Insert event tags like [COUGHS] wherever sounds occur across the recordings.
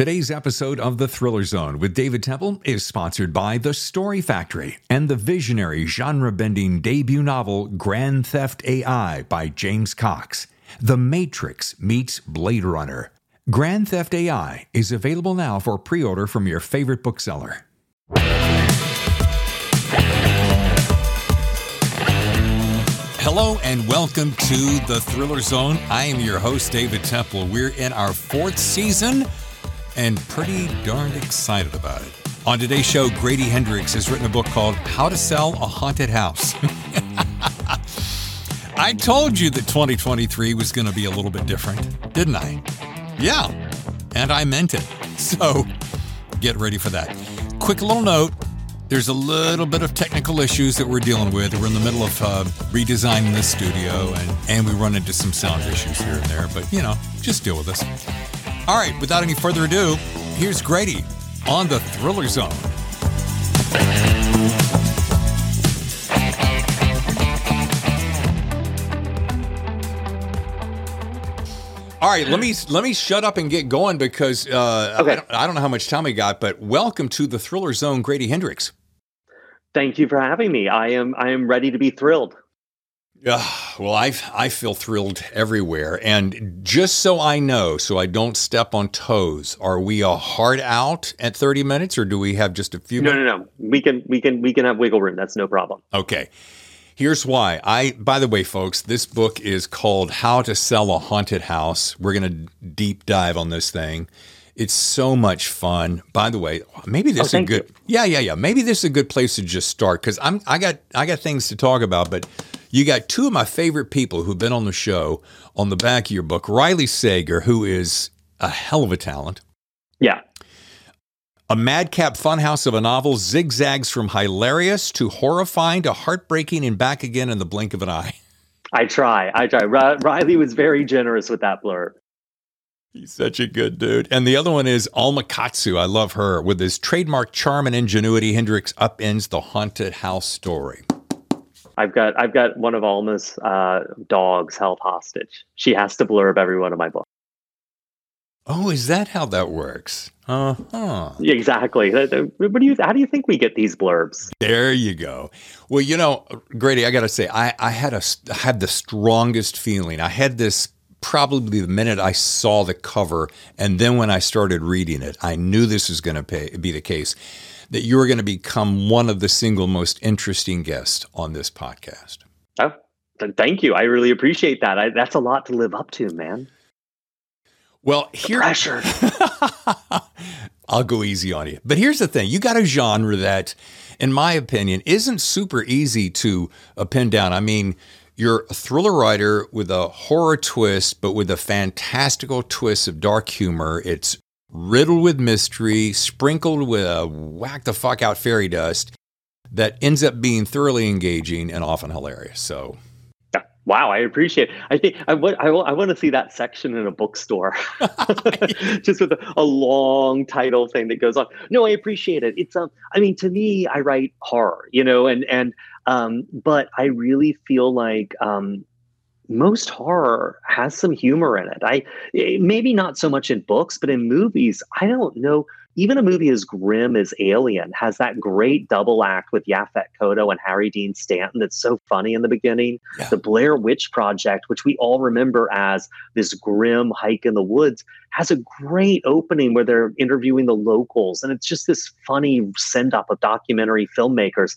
Today's episode of The Thriller Zone with David Temple is sponsored by The Story Factory and the visionary genre bending debut novel Grand Theft AI by James Cox. The Matrix meets Blade Runner. Grand Theft AI is available now for pre order from your favorite bookseller. Hello and welcome to The Thriller Zone. I am your host, David Temple. We're in our fourth season and pretty darned excited about it. On today's show, Grady Hendrix has written a book called How to Sell a Haunted House. [LAUGHS] I told you that 2023 was going to be a little bit different, didn't I? Yeah, and I meant it. [LAUGHS] So get ready for that. Quick little note there's a little bit of technical issues that we're dealing with. We're in the middle of uh, redesigning this studio, and, and we run into some sound issues here and there, but you know, just deal with us. All right, without any further ado, here's Grady on the Thriller Zone. All right, let me let me shut up and get going because uh, okay. I, don't, I don't know how much time we got, but welcome to the Thriller Zone, Grady Hendrix. Thank you for having me. I am I am ready to be thrilled. Uh, well, I I feel thrilled everywhere, and just so I know, so I don't step on toes, are we a hard out at thirty minutes, or do we have just a few? No, minutes? no, no. We can we can we can have wiggle room. That's no problem. Okay. Here's why. I by the way, folks, this book is called How to Sell a Haunted House. We're going to deep dive on this thing. It's so much fun. By the way, maybe this oh, is a good. You. Yeah, yeah, yeah. Maybe this is a good place to just start cuz I'm I got I got things to talk about, but you got two of my favorite people who've been on the show on the back of your book. Riley Sager, who is a hell of a talent. Yeah. A madcap funhouse of a novel zigzags from hilarious to horrifying to heartbreaking and back again in the blink of an eye. [LAUGHS] I try. I try. Riley was very generous with that blurb. He's such a good dude. And the other one is Alma Katsu. I love her. With his trademark charm and ingenuity, Hendrix upends the haunted house story. I've got I've got one of Alma's uh, dogs held hostage. She has to blurb every one of my books. Oh, is that how that works? Uh huh. Exactly. What do you? How do you think we get these blurbs? There you go. Well, you know, Grady, I got to say, I, I had a I had the strongest feeling. I had this probably the minute I saw the cover, and then when I started reading it, I knew this was going to be the case. That you're going to become one of the single most interesting guests on this podcast. Oh, thank you. I really appreciate that. I, that's a lot to live up to, man. Well, here pressure. [LAUGHS] I'll go easy on you. But here's the thing: you got a genre that, in my opinion, isn't super easy to uh, pin down. I mean, you're a thriller writer with a horror twist, but with a fantastical twist of dark humor. It's riddled with mystery, sprinkled with a whack the fuck out fairy dust that ends up being thoroughly engaging and often hilarious. So Wow, I appreciate. It. I think I want. I, want to see that section in a bookstore, [LAUGHS] [LAUGHS] just with a, a, long title thing that goes on. No, I appreciate it. It's um. I mean, to me, I write horror, you know, and and um. But I really feel like um, most horror has some humor in it. I eh, maybe not so much in books, but in movies, I don't know even a movie as grim as Alien has that great double act with Yaphet Kotto and Harry Dean Stanton that's so funny in the beginning. Yeah. The Blair Witch Project, which we all remember as this grim hike in the woods, has a great opening where they're interviewing the locals. And it's just this funny send up of documentary filmmakers.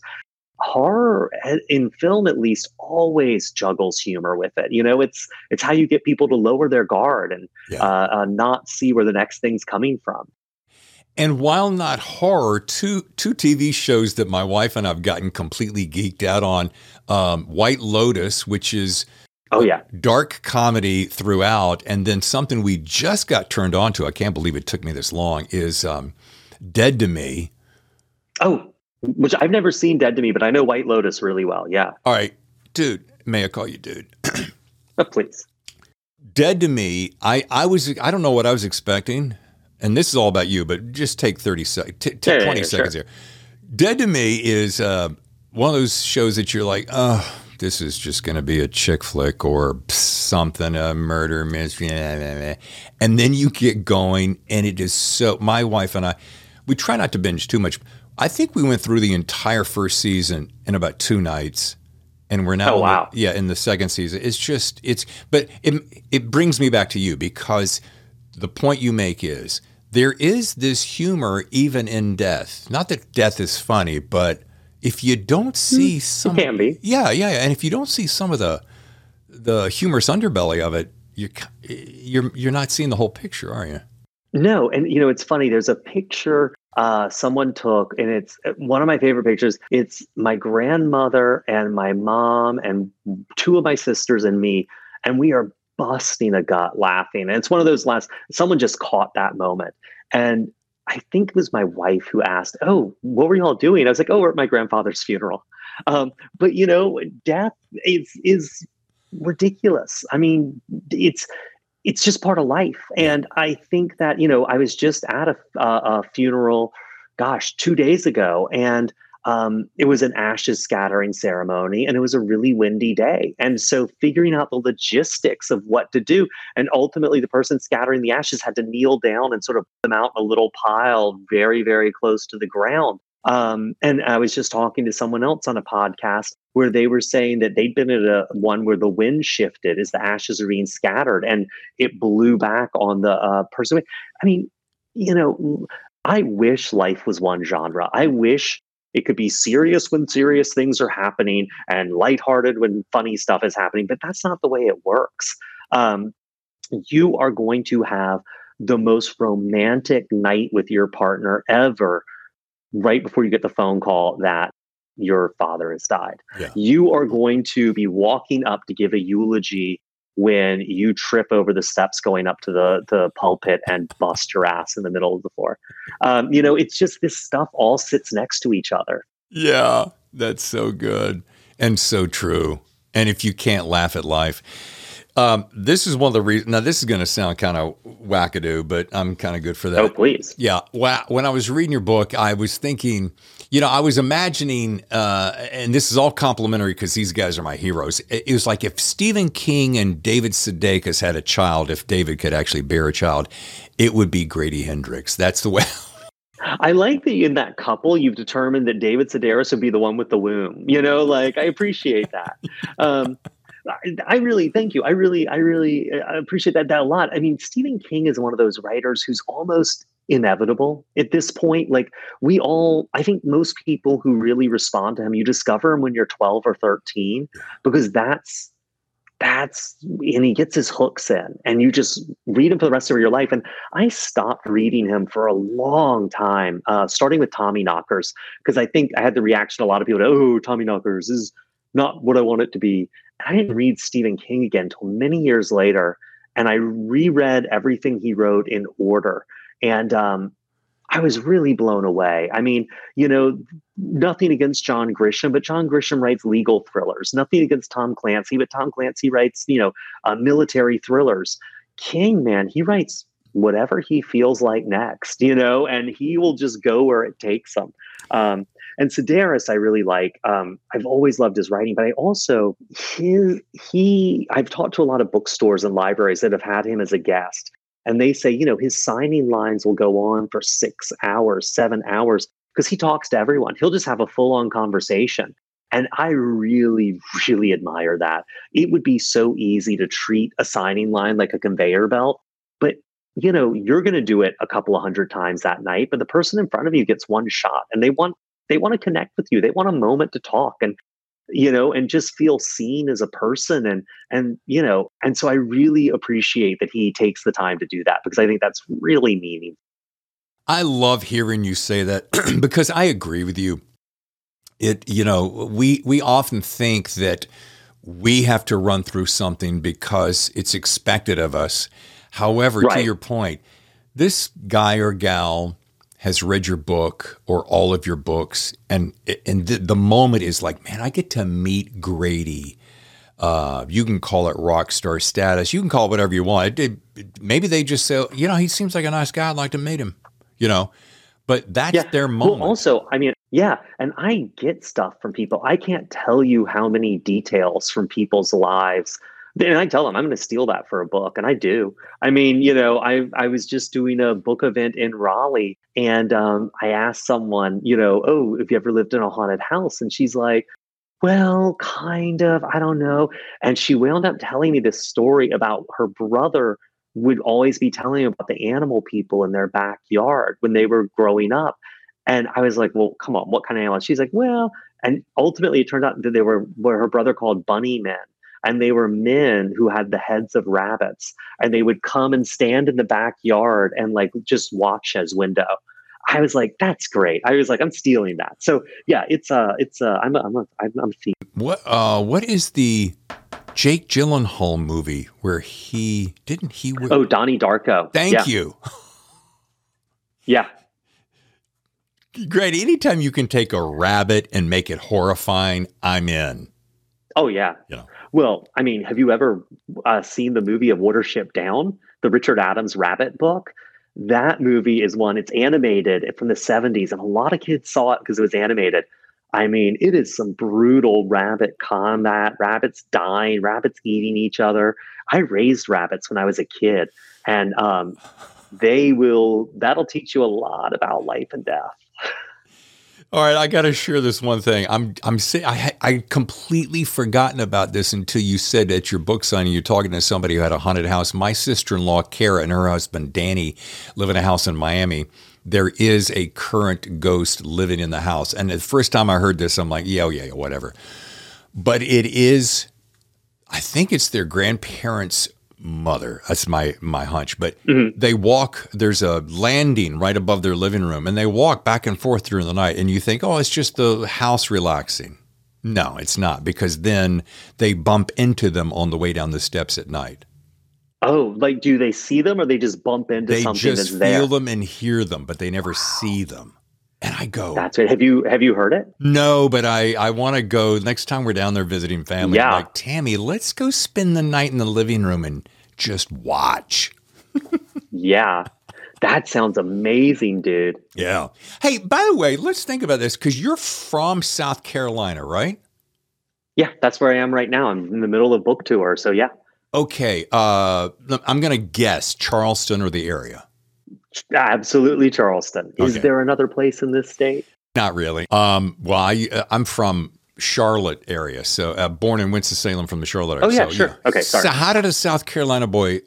Horror eh, in film, at least, always juggles humor with it. You know, it's it's how you get people to lower their guard and yeah. uh, uh, not see where the next thing's coming from. And while not horror, two two TV shows that my wife and I've gotten completely geeked out on, um, White Lotus, which is oh yeah dark comedy throughout, and then something we just got turned on to. I can't believe it took me this long. Is um, Dead to Me. Oh, which I've never seen Dead to Me, but I know White Lotus really well. Yeah. All right, dude. May I call you dude? [CLEARS THROAT] oh, please. Dead to Me. I I was I don't know what I was expecting and this is all about you, but just take 30 seconds, t- t- yeah, 20 yeah, seconds sure. here. Dead to Me is uh, one of those shows that you're like, oh, this is just going to be a chick flick or something, a murder mystery. And then you get going, and it is so. My wife and I, we try not to binge too much. I think we went through the entire first season in about two nights. And we're now, oh, wow. The, yeah, in the second season. It's just, it's, but it, it brings me back to you because the point you make is there is this humor even in death. Not that death is funny, but if you don't hmm. see some, it can be. Yeah, yeah, and if you don't see some of the the humorous underbelly of it, you you're you're not seeing the whole picture, are you? No, and you know it's funny. There's a picture uh, someone took, and it's uh, one of my favorite pictures. It's my grandmother and my mom and two of my sisters and me, and we are busting a gut laughing. And it's one of those last. Someone just caught that moment, and I think it was my wife who asked, "Oh, what were y'all doing?" I was like, "Oh, we're at my grandfather's funeral." Um, but you know, death is is ridiculous. I mean, it's it's just part of life, and I think that you know, I was just at a, a funeral, gosh, two days ago, and um, it was an ashes scattering ceremony and it was a really windy day. And so figuring out the logistics of what to do. And ultimately, the person scattering the ashes had to kneel down and sort of put them out in a little pile very, very close to the ground. Um, and I was just talking to someone else on a podcast where they were saying that they'd been at a one where the wind shifted as the ashes are being scattered and it blew back on the uh, person. I mean, you know, I wish life was one genre. I wish it could be serious when serious things are happening and lighthearted when funny stuff is happening, but that's not the way it works. Um, you are going to have the most romantic night with your partner ever right before you get the phone call that your father has died. Yeah. You are going to be walking up to give a eulogy when you trip over the steps going up to the the pulpit and bust your ass in the middle of the floor. Um, you know, it's just this stuff all sits next to each other. Yeah, that's so good and so true. And if you can't laugh at life, um, this is one of the reasons. Now, this is going to sound kind of wackadoo, but I'm kind of good for that. Oh, please. Yeah. Well when I was reading your book, I was thinking, you know, I was imagining, uh, and this is all complimentary because these guys are my heroes. It was like if Stephen King and David Sedaris had a child, if David could actually bear a child, it would be Grady Hendrix. That's the way. [LAUGHS] I like that in that couple, you've determined that David Sedaris would be the one with the womb. You know, like I appreciate that. Um, I, I, really thank you. I really, I really I appreciate that that a lot. I mean, Stephen King is one of those writers who's almost inevitable at this point. Like we all, I think most people who really respond to him, you discover him when you're 12 or 13 because that's that's and he gets his hooks in and you just read him for the rest of your life and i stopped reading him for a long time uh, starting with Tommyknockers because i think i had the reaction a lot of people to, oh Tommyknockers is not what i want it to be I didn't read Stephen King again until many years later, and I reread everything he wrote in order, and um, I was really blown away. I mean, you know, nothing against John Grisham, but John Grisham writes legal thrillers. Nothing against Tom Clancy, but Tom Clancy writes, you know, uh, military thrillers. King, man, he writes whatever he feels like next, you know, and he will just go where it takes him. Um, and Sedaris, I really like. Um, I've always loved his writing, but I also his he. I've talked to a lot of bookstores and libraries that have had him as a guest, and they say, you know, his signing lines will go on for six hours, seven hours, because he talks to everyone. He'll just have a full on conversation. And I really, really admire that. It would be so easy to treat a signing line like a conveyor belt, but you know, you're going to do it a couple of hundred times that night, but the person in front of you gets one shot and they want they want to connect with you. They want a moment to talk and you know and just feel seen as a person and and you know and so I really appreciate that he takes the time to do that because I think that's really meaningful. I love hearing you say that [CLEARS THROAT] because I agree with you. It you know, we we often think that we have to run through something because it's expected of us. However, right. to your point, this guy or gal has read your book or all of your books, and and the, the moment is like, man, I get to meet Grady. Uh, you can call it rock star status. You can call it whatever you want. It, it, maybe they just say, you know, he seems like a nice guy. I'd like to meet him. You know, but that's yeah. their moment. Well, also, I mean, yeah, and I get stuff from people. I can't tell you how many details from people's lives. And I tell them I'm going to steal that for a book, and I do. I mean, you know, I I was just doing a book event in Raleigh, and um, I asked someone, you know, oh, have you ever lived in a haunted house? And she's like, well, kind of. I don't know. And she wound up telling me this story about her brother would always be telling about the animal people in their backyard when they were growing up. And I was like, well, come on, what kind of animals? She's like, well, and ultimately it turned out that they were what her brother called bunny men. And they were men who had the heads of rabbits. And they would come and stand in the backyard and like just watch as window. I was like, that's great. I was like, I'm stealing that. So yeah, it's uh it's uh I'm a, I'm a, I'm, I'm a What uh what is the Jake Gyllenhaal movie where he didn't he? oh, Donnie Darko. Thank yeah. you. yeah. Great. Anytime you can take a rabbit and make it horrifying, I'm in. Oh yeah. Yeah. Well, I mean, have you ever uh, seen the movie of Watership Down, the Richard Adams Rabbit book? That movie is one. It's animated from the '70s, and a lot of kids saw it because it was animated I mean, it is some brutal rabbit combat, rabbits dying, rabbits eating each other. I raised rabbits when I was a kid, and um, they will, that'll teach you a lot about life and death. [LAUGHS] All right, I got to share this one thing. I'm I'm say, I I completely forgotten about this until you said at your book signing you're talking to somebody who had a haunted house. My sister-in-law Kara and her husband Danny live in a house in Miami there is a current ghost living in the house. And the first time I heard this, I'm like, yeah, oh, yeah, yeah, whatever. But it is, I think it's their grandparents' mother. That's my my hunch. But mm-hmm. they walk. There's a landing right above their living room, and they walk back and forth during the night. And you think, oh, it's just the house relaxing. No, it's not because then they bump into them on the way down the steps at night. Oh, like do they see them or they just bump into they something just that's there? feel them and hear them, but they never wow. see them. And I go, That's it. Have you have you heard it? No, but I I want to go next time we're down there visiting family. Yeah. like Tammy, let's go spend the night in the living room and just watch. [LAUGHS] yeah. That sounds amazing, dude. Yeah. Hey, by the way, let's think about this because you're from South Carolina, right? Yeah, that's where I am right now. I'm in the middle of book tour. So yeah. Okay, uh, I'm going to guess Charleston or the area. Absolutely, Charleston. Is okay. there another place in this state? Not really. Um, well, I, am uh, from Charlotte area, so uh, born in Winston Salem from the Charlotte area. Oh yeah, so, sure. Okay, sorry. So how did a South Carolina boy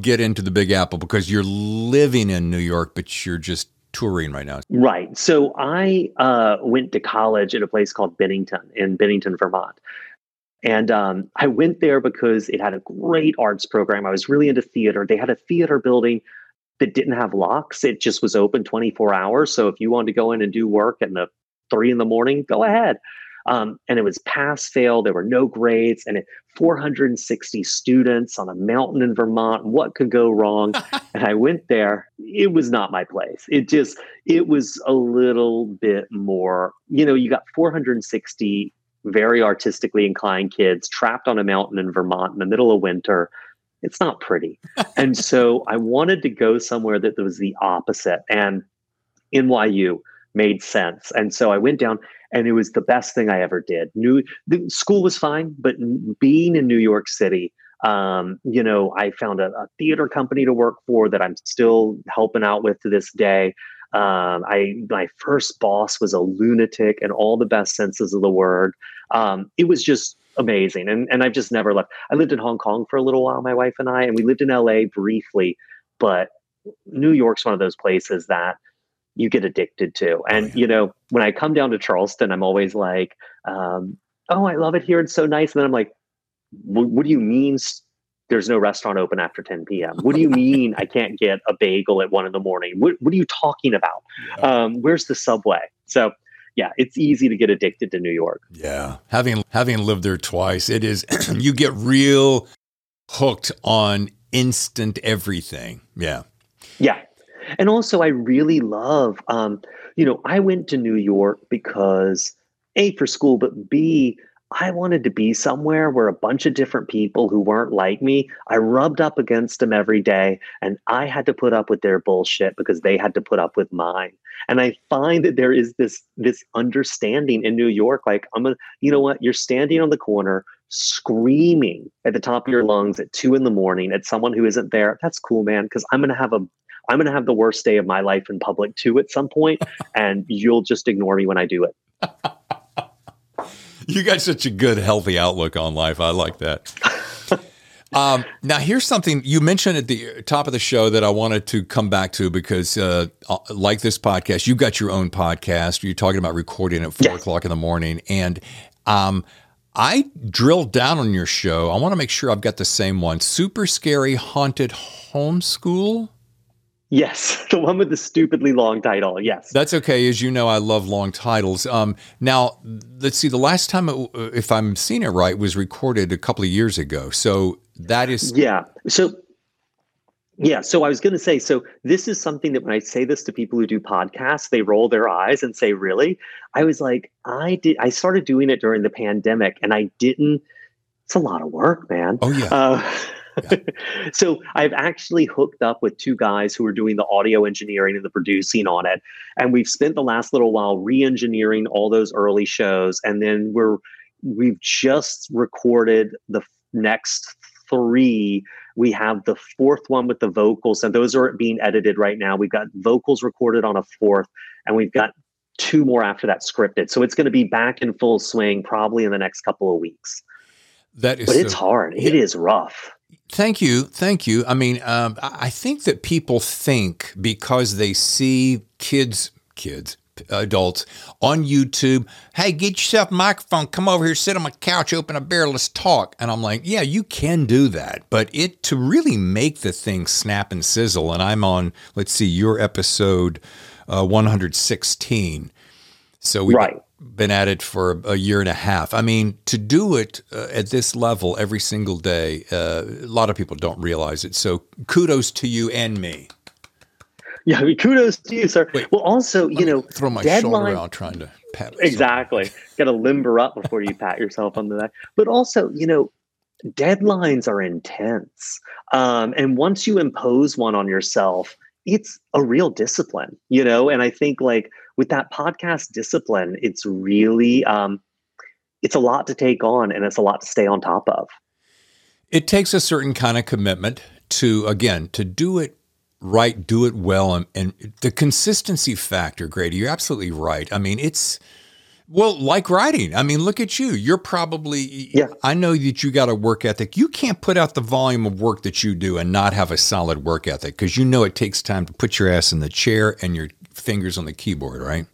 get into the Big Apple? Because you're living in New York, but you're just touring right now. Right. So I uh, went to college at a place called Bennington in Bennington, Vermont. And um, I went there because it had a great arts program. I was really into theater. They had a theater building that didn't have locks. It just was open 24 hours. So if you wanted to go in and do work at the three in the morning, go ahead. Um, and it was pass fail. There were no grades, and it, 460 students on a mountain in Vermont. What could go wrong? [LAUGHS] and I went there. It was not my place. It just it was a little bit more. You know, you got 460 very artistically inclined kids trapped on a mountain in Vermont in the middle of winter. It's not pretty. and so I wanted to go somewhere that was the opposite. And NYU made sense. And so I went down and it was the best thing I ever did. New the school was fine, but being in New York City, um, you know, I found a, a, theater company to work for that I'm still helping out with to this day. Um, I my first boss was a lunatic in all the best senses of the word. Um, it was just amazing, and and I've just never left. I lived in Hong Kong for a little while, my wife and I, and we lived in LA briefly, but New York's one of those places that you get addicted to. Oh, and oh, yeah. you know, when I come down to Charleston, I'm always like, um, "Oh, I love it here. It's so nice." And then I'm like, "What do you mean there's no restaurant open after 10 p.m. What do you mean I can't get a bagel at one in the morning? What, what are you talking about? [LAUGHS] Yeah. Um, where's the subway? So yeah, it's easy to get addicted to New York. Yeah. Having having lived there twice, it is [CLEARS THROAT] you get real hooked on instant everything. Yeah. Yeah. And also I really love um, you know, I went to New York because A for school, but B I wanted to be somewhere where a bunch of different people who weren't like me, I rubbed up against them every day and I had to put up with their bullshit because they had to put up with mine. And I find that there is this this understanding in New York like I'm a you know what, you're standing on the corner screaming at the top of your lungs at 2 in the morning at someone who isn't there. That's cool, man, because I'm to have a I'm going to have the worst day of my life in public too at some point [LAUGHS] and you'll just ignore me when I do it. [LAUGHS] you got such a good, healthy outlook on life. I like that. [LAUGHS] um, now, here's something you mentioned at the top of the show that I wanted to come back to because, uh, uh like this podcast, you got your own podcast. You're talking about recording at four yes. o'clock in the morning, and um, I drilled down on your show. I want to make sure I've got the same one. Super scary haunted homeschool. Yes, [LAUGHS] the one with the stupidly long title. Yes, that's okay. As you know, I love long titles. Um, now, let's see. The last time, it, if I'm seeing it right, was recorded a couple of years ago. So that is yeah. So yeah. So I was going to say. So this is something that when I say this to people who do podcasts, they roll their eyes and say, "Really?" I was like, I did. I started doing it during the pandemic, and I didn't. It's a lot of work, man. Oh yeah. Uh, [LAUGHS] so I've actually hooked up with two guys who are doing the audio engineering and the producing on it. And we've spent the last little while re-engineering all those early shows. And then we're we've just recorded the next three. We have the fourth one with the vocals, and those are being edited right now. We've got vocals recorded on a fourth, and we've got two more after that scripted. So it's going to be back in full swing probably in the next couple of weeks. That is, but it's hard. It is rough. Thank you. Thank you. I mean, um, I think that people think because they see kids, kids, adults on YouTube, hey, get yourself a microphone, come over here, sit on my couch, open a beer, let's talk. And I'm like, yeah, you can do that. But it to really make the thing snap and sizzle, and I'm on, let's see, your episode uh, 116. So we right been at it for a year and a half. I mean, to do it uh, at this level every single day, uh, a lot of people don't realize it. So kudos to you and me. [LAUGHS] Yeah, I mean, kudos to you, sir. Wait, well, also, you know, throw my deadline, shoulder out trying to pat. Exactly, got to limber up before you pat yourself on the back. But also, you know, deadlines are intense, um, and once you impose one on yourself, it's a real discipline, you know. And I think like with that podcast discipline, it's really um, it's a lot to take on and it's a lot to stay on top of. It takes a certain kind of commitment to again to do it right, do it well, and, and the consistency factor, Grady. You're absolutely right. I mean, it's well, like writing. I mean, look at you. You're probably, yeah. I know that you got a work ethic. You can't put out the volume of work that you do and not have a solid work ethic because you know it takes time to put your ass in the chair and your fingers on the keyboard, right?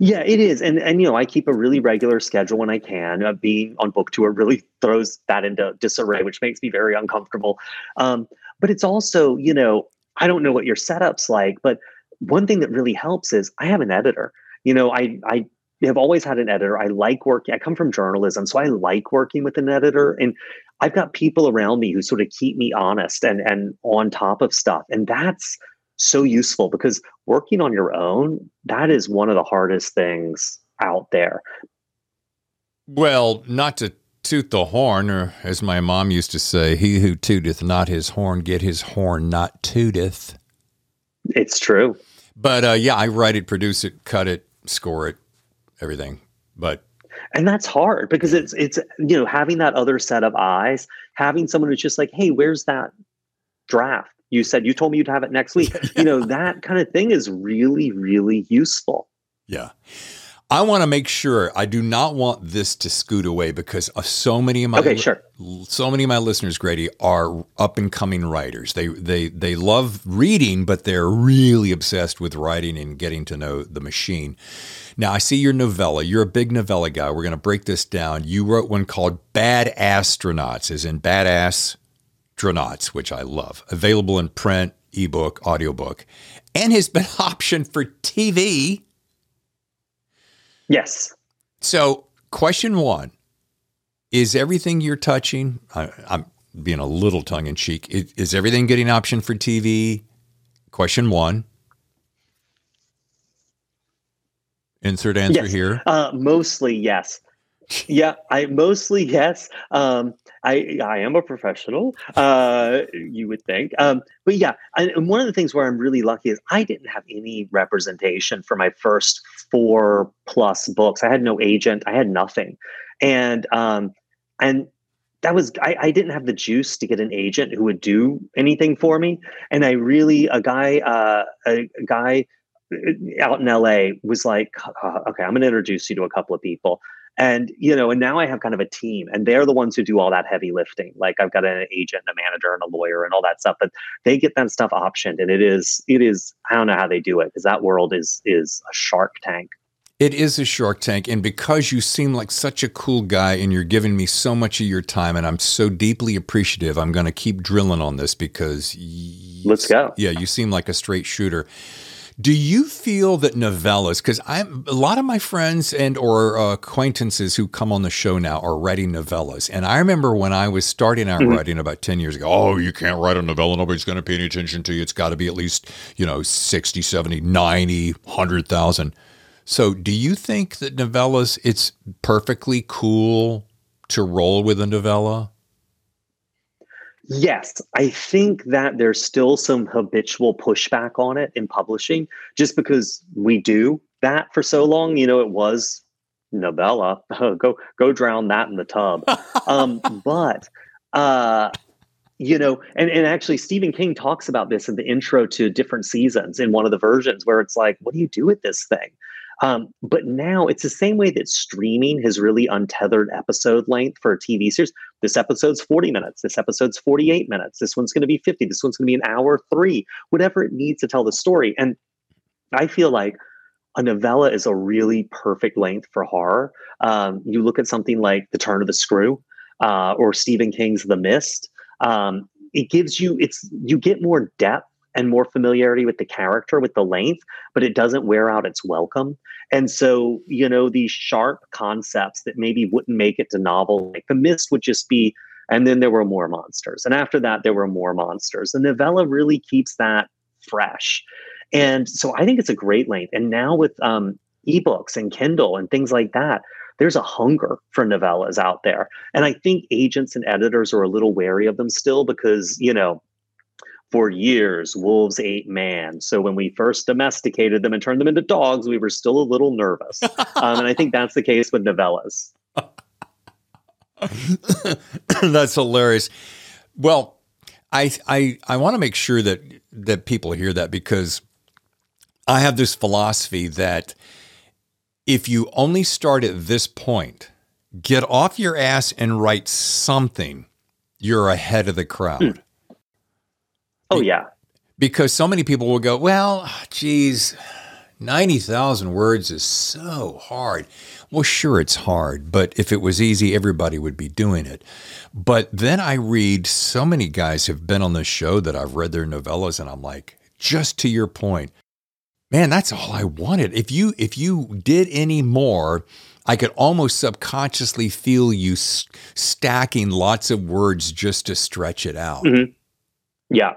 Yeah, it is, and and you know I keep a really regular schedule when I can. Uh, being on book tour really throws that into disarray, which makes me very uncomfortable. Um, but it's also, you know, I don't know what your setup's like, but one thing that really helps is I have an editor. You know, I I have always had an editor. I like working. I come from journalism, so I like working with an editor, and I've got people around me who sort of keep me honest and and on top of stuff, and that's so useful because working on your own, that is one of the hardest things out there. Well, not to toot the horn, or as my mom used to say, he who tooteth not his horn, get his horn not tooteth. It's true. But uh, yeah, I write it, produce it, cut it, score it, everything. But and that's hard because it's it's you know having that other set of eyes, having someone who's just like, hey, where's that draft? you said you told me you'd have it next week. yeah. [LAUGHS] You know, that kind of thing is really, really useful. Yeah. I want to make sure I do not want this to scoot away because uh, so many of my okay, sure. so many of my listeners, Grady, are up and coming writers. They they they love reading, but they're really obsessed with writing and getting to know the machine. Now I see your novella. You're a big novella guy. We're going to break this down. You wrote one called Bad Astronauts, as in badass Astronauts, which I love, available in print, ebook, audiobook, and has been optioned for TV. Yes. So, question one is everything you're touching, I, am being a little tongue in cheek, is, is everything getting option for TV? Question one. Insert answer yes. here. Uh, mostly, yes. yeah, I mostly yes. Um, I I am a professional. Uh, you would think, um, but yeah. and one of the things where I'm really lucky is I didn't have any representation for my first four plus books. I had no agent. I had nothing, and um, and that was I, I didn't have the juice to get an agent who would do anything for me. And I really a guy uh, a, a guy uh, out in LA was like, uh, okay, I'm going to introduce you to a couple of people and you know and now i have kind of a team and they're the ones who do all that heavy lifting. Like i've got an agent and a manager and a lawyer and all that stuff but they get that stuff optioned and it is it is i don't know how they do it because that world is is a shark tank. It is a shark tank and because you seem like such a cool guy and you're giving me so much of your time and i'm so deeply appreciative i'm going to keep drilling on this because let's go. yeah you seem like a straight shooter do you feel that novellas? Because I'm a lot of my friends and or uh, acquaintances who come on the show now are writing novellas, and I remember when I was starting out mm-hmm. writing about ten years ago. Oh, you can't write a novella; nobody's going to pay any attention to you. It's got to be at least you know 60, 70, 90, 100,000. So, do you think that novellas? It's perfectly cool to roll with a novella. Yes, I think that there's still some habitual pushback on it in publishing just because we do that for so long. You know, it was novella. [LAUGHS] go go drown that in the tub. um, [LAUGHS] but uh, you know, and, and actually Stephen King talks about this in the intro to different seasons in one of the versions where it's like, what do you do with this thing? Um, but now it's the same way that streaming has really untethered episode length for a TV series. This episode's 40 minutes. This episode's 48 minutes. This one's going to be 50. This one's going to be an hour three, whatever it needs to tell the story. And I feel like a novella is a really perfect length for horror. Um, you look at something like The Turn of the Screw uh, or Stephen King's The Mist. Um, it gives you it's you get more depth and more familiarity with the character with the length, but it doesn't wear out its welcome. And so, you know, these sharp concepts that maybe wouldn't make it to novel, like the mist would just be, and then there were more monsters. And after that, there were more monsters. The novella really keeps that fresh. And so I think it's a great length. And now with um, ebooks and Kindle and things like that, there's a hunger for novellas out there. And I think agents and editors are a little wary of them still because, you know, for years, wolves ate man. So when we first domesticated them and turned them into dogs, we were still a little nervous. um, and I think that's the case with novellas. [LAUGHS] that's hilarious. Well, I I I want to make sure that that people hear that because I have this philosophy that if you only start at this point, get off your ass and write something, you're ahead of the crowd. Mm. Oh yeah. Because so many people will go, well, geez, 90,000 words is so hard. Well, sure, it's hard, but if it was easy, everybody would be doing it. But then I read so many guys have been on this show that I've read their novellas, and I'm like, just to your point, man, that's all I wanted. If you if you did any more, I could almost subconsciously feel you stacking lots of words just to stretch it out. Mm-hmm. Yeah,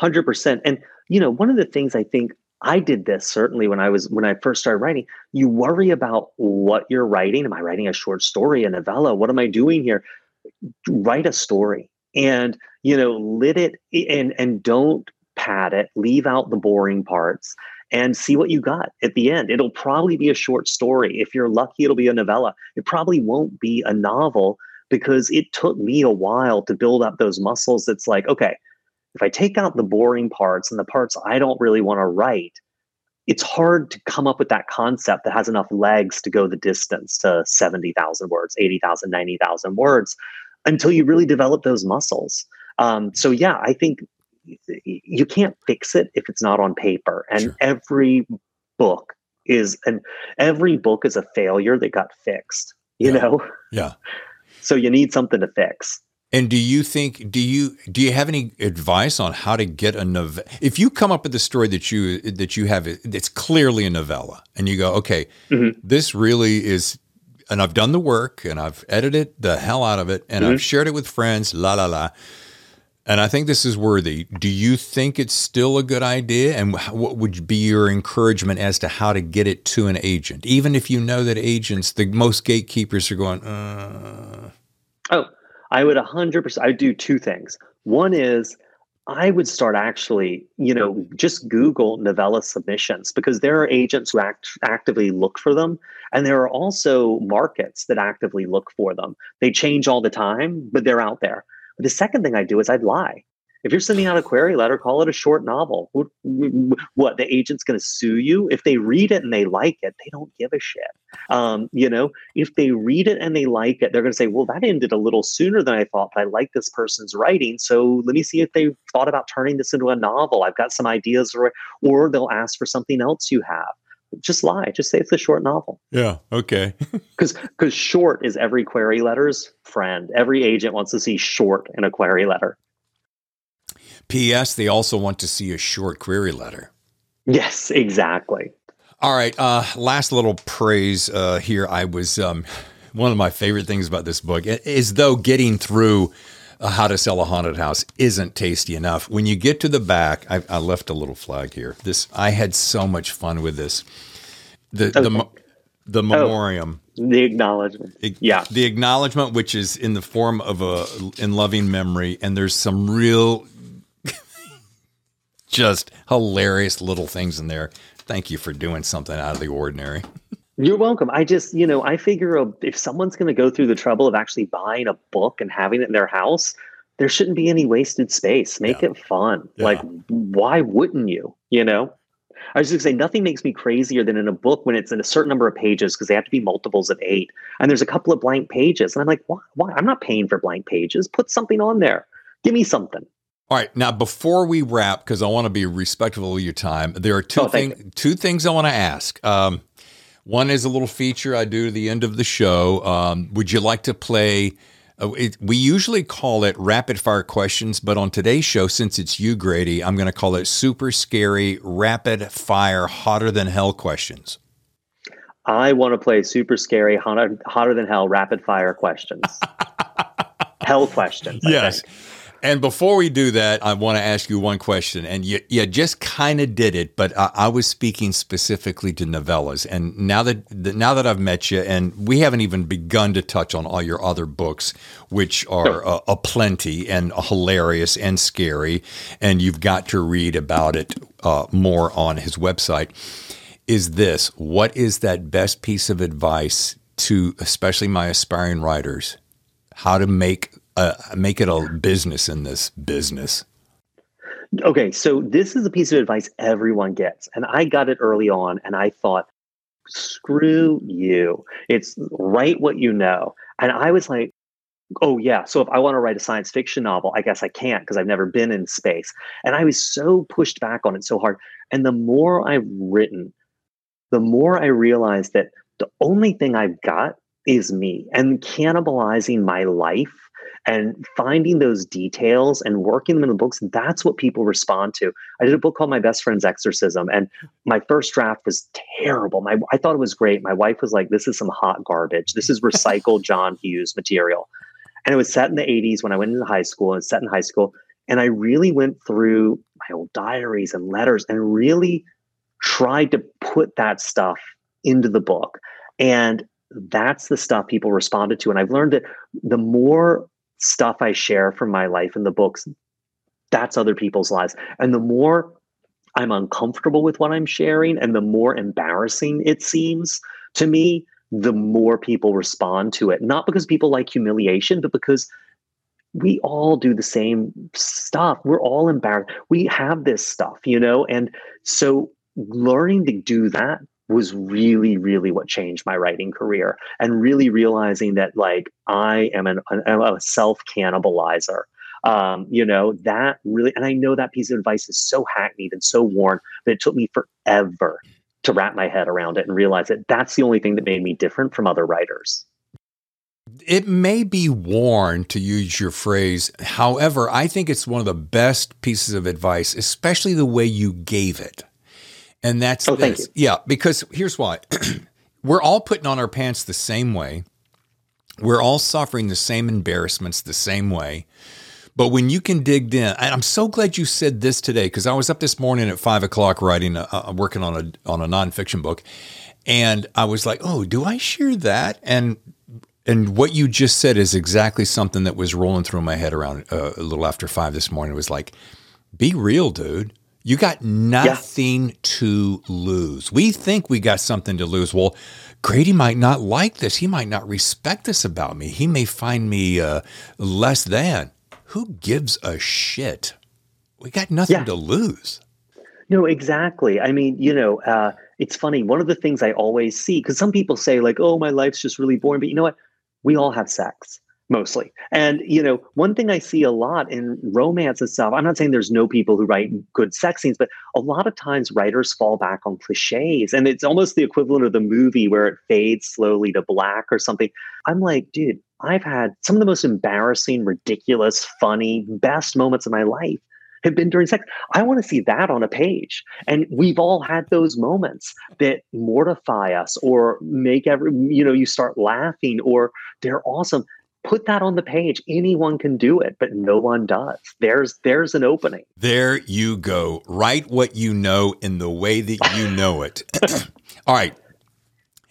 100%. And, you know, one of the things I think I did this certainly when I was when I first started writing. You worry about what you're writing. Am I writing a short story, a novella? What am I doing here? Write a story and you know lit it and and don't pad it. Leave out the boring parts and see what you got at the end. It'll probably be a short story. If you're lucky, it'll be a novella. It probably won't be a novel because it took me a while to build up those muscles. It's like okay if I take out the boring parts and the parts I don't really want to write, it's hard to come up with that concept that has enough legs to go the distance to 70,000 words, 80,000, 90,000 words until you really develop those muscles. Um, so, yeah, I think you can't fix it if it's not on paper. And sure. every book is, and every book is a failure that got fixed, you yeah. know? Yeah. [LAUGHS] So you need something to fix. And do you think do you do you have any advice on how to get a novella? If you come up with a story that you that you have that's clearly a novella, and you go, okay, mm-hmm. this really is, and I've done the work, and I've edited the hell out of it, and mm-hmm. I've shared it with friends, la la la. And I think this is worthy. Do you think it's still a good idea? And what would be your encouragement as to how to get it to an agent? Even if you know that agents, the most gatekeepers are going, uh... Oh, I would 100%. I would do two things. One is I would start actually, you know, just Google novella submissions because there are agents who act, actively look for them. And there are also markets that actively look for them. They change all the time, but they're out there. But the second thing I do is I'd lie. If you're sending out a query letter, call it a short novel. What, what the agent's going to sue you? If they read it and they like it, they don't give a shit. Um, you know, if they read it and they like it, they're going to say, "Well, that ended a little sooner than I thought, but I like this person's writing, so let me see if they thought about turning this into a novel. I've got some ideas," or or they'll ask for something else you have just lie. Just say it's a short novel. Yeah. Okay. [LAUGHS] Because because short is every query letter's friend. Every agent wants to see short in a query letter. P.S. They also want to see a short query letter. Yes, exactly. All right. Uh, last little praise uh, here. I was um, one of my favorite things about this book is though getting through uh, how to sell a haunted house isn't tasty enough. When you get to the back, I, I left a little flag here. This I had so much fun with this. The okay. the the oh, memoriam. Oh, the acknowledgement. yeah. The acknowledgement, which is in the form of a in loving memory, and there's some real just hilarious little things in there. Thank you for doing something out of the ordinary. You're welcome. I just, you know, I figure uh, if someone's going to go through the trouble of actually buying a book and having it in their house, there shouldn't be any wasted space. Make yeah. it fun. Yeah. Like, why wouldn't you? You know? I was just going to say, nothing makes me crazier than in a book when it's in a certain number of pages because they have to be multiples of eight. And there's a couple of blank pages. And I'm like, why? why? I'm not paying for blank pages. Put something on there. Give me something. All right. Now, before we wrap, because I want to be respectful of your time, there are two, oh, thing, two things I want to ask. Um, one is a little feature I do at the end of the show. Um, would you like to play? Uh, it, we usually call it rapid fire questions, but on today's show, since it's you, Grady, I'm going to call it super scary, rapid fire, hotter than hell questions. I want to play super scary, hotter, hotter than hell, rapid fire questions. [LAUGHS] hell questions. I yes. Think. And before we do that, I want to ask you one question. And you, you just kind of did it, but I, I, was speaking specifically to novellas. And now that now that I've met you, and we haven't even begun to touch on all your other books, which are uh, a plenty and hilarious and scary, and you've got to read about it uh, more on his website. Is this what is that best piece of advice to especially my aspiring writers? How to make uh, make it a business in this business? Okay, so this is a piece of advice everyone gets. And I got it early on and I thought, screw you. It's write what you know. And I was like, oh, yeah. So if I want to write a science fiction novel, I guess I can't because I've never been in space. And I was so pushed back on it so hard. And the more I've written, the more I realized that the only thing I've got is me and cannibalizing my life and finding those details and working them in the books that's what people respond to. I did a book called my best friend's exorcism and my first draft was terrible. My i thought it was great. My wife was like this is some hot garbage. This is recycled [LAUGHS] john hughes material. And it was set in the 80s when i went into high school and set in high school and i really went through my old diaries and letters and really tried to put that stuff into the book. And that's the stuff people responded to and i've learned that the more stuff I share from my life in the books, that's other people's lives. And the more I'm uncomfortable with what I'm sharing and the more embarrassing it seems to me, the more people respond to it. Not because people like humiliation, but because we all do the same stuff. We're all embarrassed. We have this stuff, you know? And so learning to do that was really really what changed my writing career and really realizing that like i am an, a self cannibalizer um, you know that really and i know that piece of advice is so hackneyed and so worn but it took me forever to wrap my head around it and realize that that's the only thing that made me different from other writers it may be worn to use your phrase. However, I think it's one of the best pieces of advice, especially the way you gave it. And that's oh, thank you. Yeah, because here's why. [CLEARS THROAT] We're all putting on our pants the same way. We're all suffering the same embarrassments the same way. But when you can dig in, and I'm so glad you said this today because I was up this morning at five o'clock writing, a, uh, working on a on a nonfiction book, and I was like, "Oh, do I share that?" And and what you just said is exactly something that was rolling through my head around uh, a little after five this morning. It was like, "Be real, dude." You got nothing yeah. to lose. We think we got something to lose. Well, Grady might not like this. He might not respect this about me. He may find me uh, less than. Who gives a shit? We got nothing yeah. to lose. No, exactly. I mean, you know, uh, it's funny. One of the things I always see, because some people say, like, oh, my life's just really boring. But you know what? We all have sex mostly. And you know, one thing I see a lot in romance itself, I'm not saying there's no people who write good sex scenes, but a lot of times writers fall back on cliches. And it's almost the equivalent of the movie where it fades slowly to black or something. I'm like, dude, I've had some of the most embarrassing, ridiculous, funny, best moments of my life have been during sex. I want to see that on a page. And we've all had those moments that mortify us or make every, you know, you start laughing or they're awesome put that on the page. Anyone can do it but no one does. There's there's an opening. There you go. Write what you know in the way that you know it. [COUGHS] All right.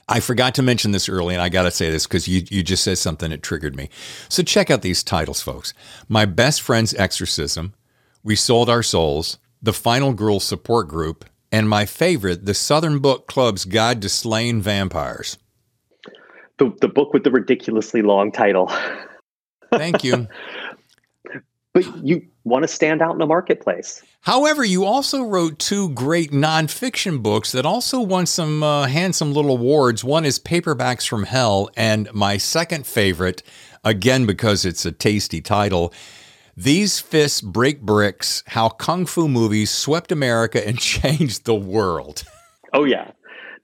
I forgot to mention this early, and I got to say this because you, you just said something that triggered me. So, check out these titles, folks. My Best Friend's Exorcism, We Sold Our Souls, The Final Girl Support Group, and my favorite, The Southern Book Club's Guide to Slaying Vampires the, the book with the ridiculously long title. Thank you. [LAUGHS] but you want to stand out in the marketplace. However, you also wrote two great nonfiction books that also won some uh, handsome little awards. One is Paperbacks from Hell, and my second favorite, again because it's a tasty title, These Fists Break Bricks How Kung Fu Movies Swept America and [LAUGHS] Changed the World. Oh, yeah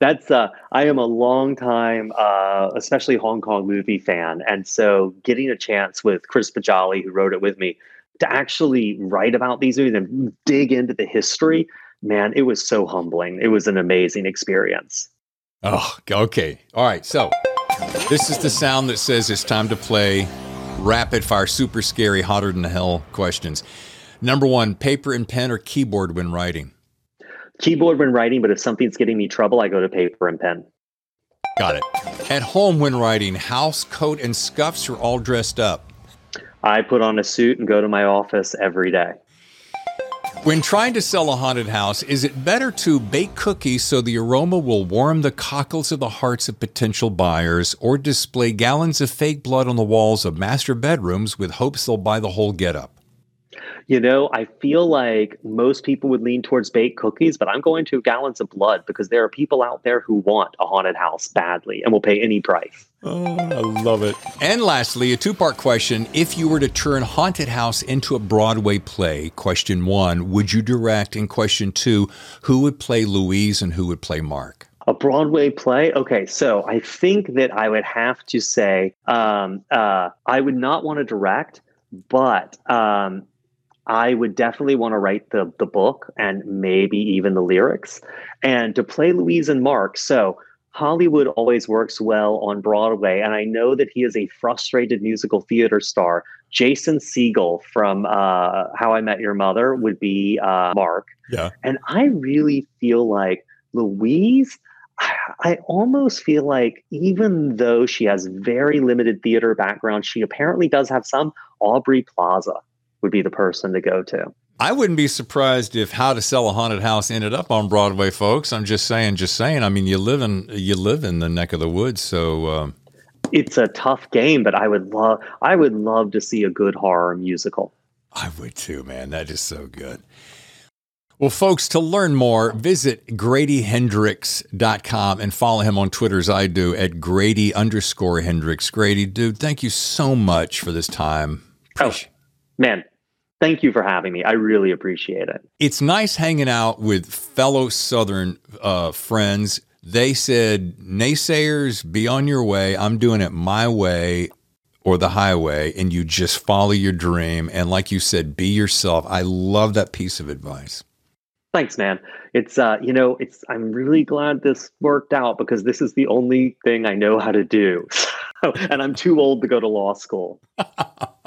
that's uh, I am a long time, uh, especially Hong Kong movie fan, and so getting a chance with Chris Poggiali, who wrote it with me, to actually write about these movies and dig into the history, man, it was so humbling. It was an amazing experience. Oh, okay, all right. So this is the sound that says it's time to play rapid fire, super scary, hotter than hell questions. Number one, paper and pen or keyboard when writing keyboard when writing, but if something's getting me trouble, I go to paper and pen. Got it. At home when writing, house, coat, and scuffs are all dressed up. I put on a suit and go to my office every day. When trying to sell a haunted house, is it better to bake cookies so the aroma will warm the cockles of the hearts of potential buyers, or display gallons of fake blood on the walls of master bedrooms with hopes they'll buy the whole getup? You know, I feel like most people would lean towards baked cookies, but I'm going to gallons of blood because there are people out there who want a haunted house badly and will pay any price. Oh, I love it. And lastly, a two part question. If you were to turn Haunted House into a Broadway play, question one, would you direct? And question two, who would play Louise and who would play Mark? A Broadway play? Okay, so I think that I would have to say um, uh, I would not want to direct, but um, I would definitely want to write the the book and maybe even the lyrics and to play Louise and Mark. So Hollywood always works well on Broadway, and I know that he is a frustrated musical theater star. Jason Segel from uh, How I Met Your Mother would be uh, Mark. Yeah, and I really feel like Louise. I almost feel like even though she has very limited theater background, she apparently does have some. Aubrey Plaza would be the person to go to. I wouldn't be surprised if How to Sell a Haunted House ended up on Broadway, folks. I'm just saying, just saying. I mean, you live in you live in the neck of the woods, so uh... it's a tough game. But I would love I would love to see a good horror musical. I would too, man. That is so good. Well, folks, to learn more, visit GradyHendrix.com and follow him on Twitter as I do at Grady underscore Hendrix. Grady, dude, thank you so much for this time. Appreciate- oh, man, Thank you for having me. I really appreciate it. It's nice hanging out with fellow Southern uh, friends. They said, naysayers, be on your way. I'm doing it my way or the highway, and you just follow your dream. And like you said, be yourself. I love that piece of advice. Thanks, man. It's uh, you know, it's I'm really glad this worked out because this is the only thing I know how to do. [LAUGHS] and I'm too old to go to law school. [LAUGHS]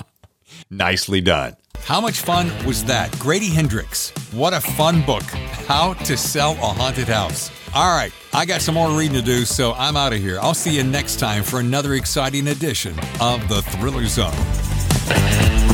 Nicely done. How much fun was that? Grady Hendrix. What a fun book. How to Sell a Haunted House. All right, I got some more reading to do, so I'm out of here. I'll see you next time for another exciting edition of The Thriller Zone.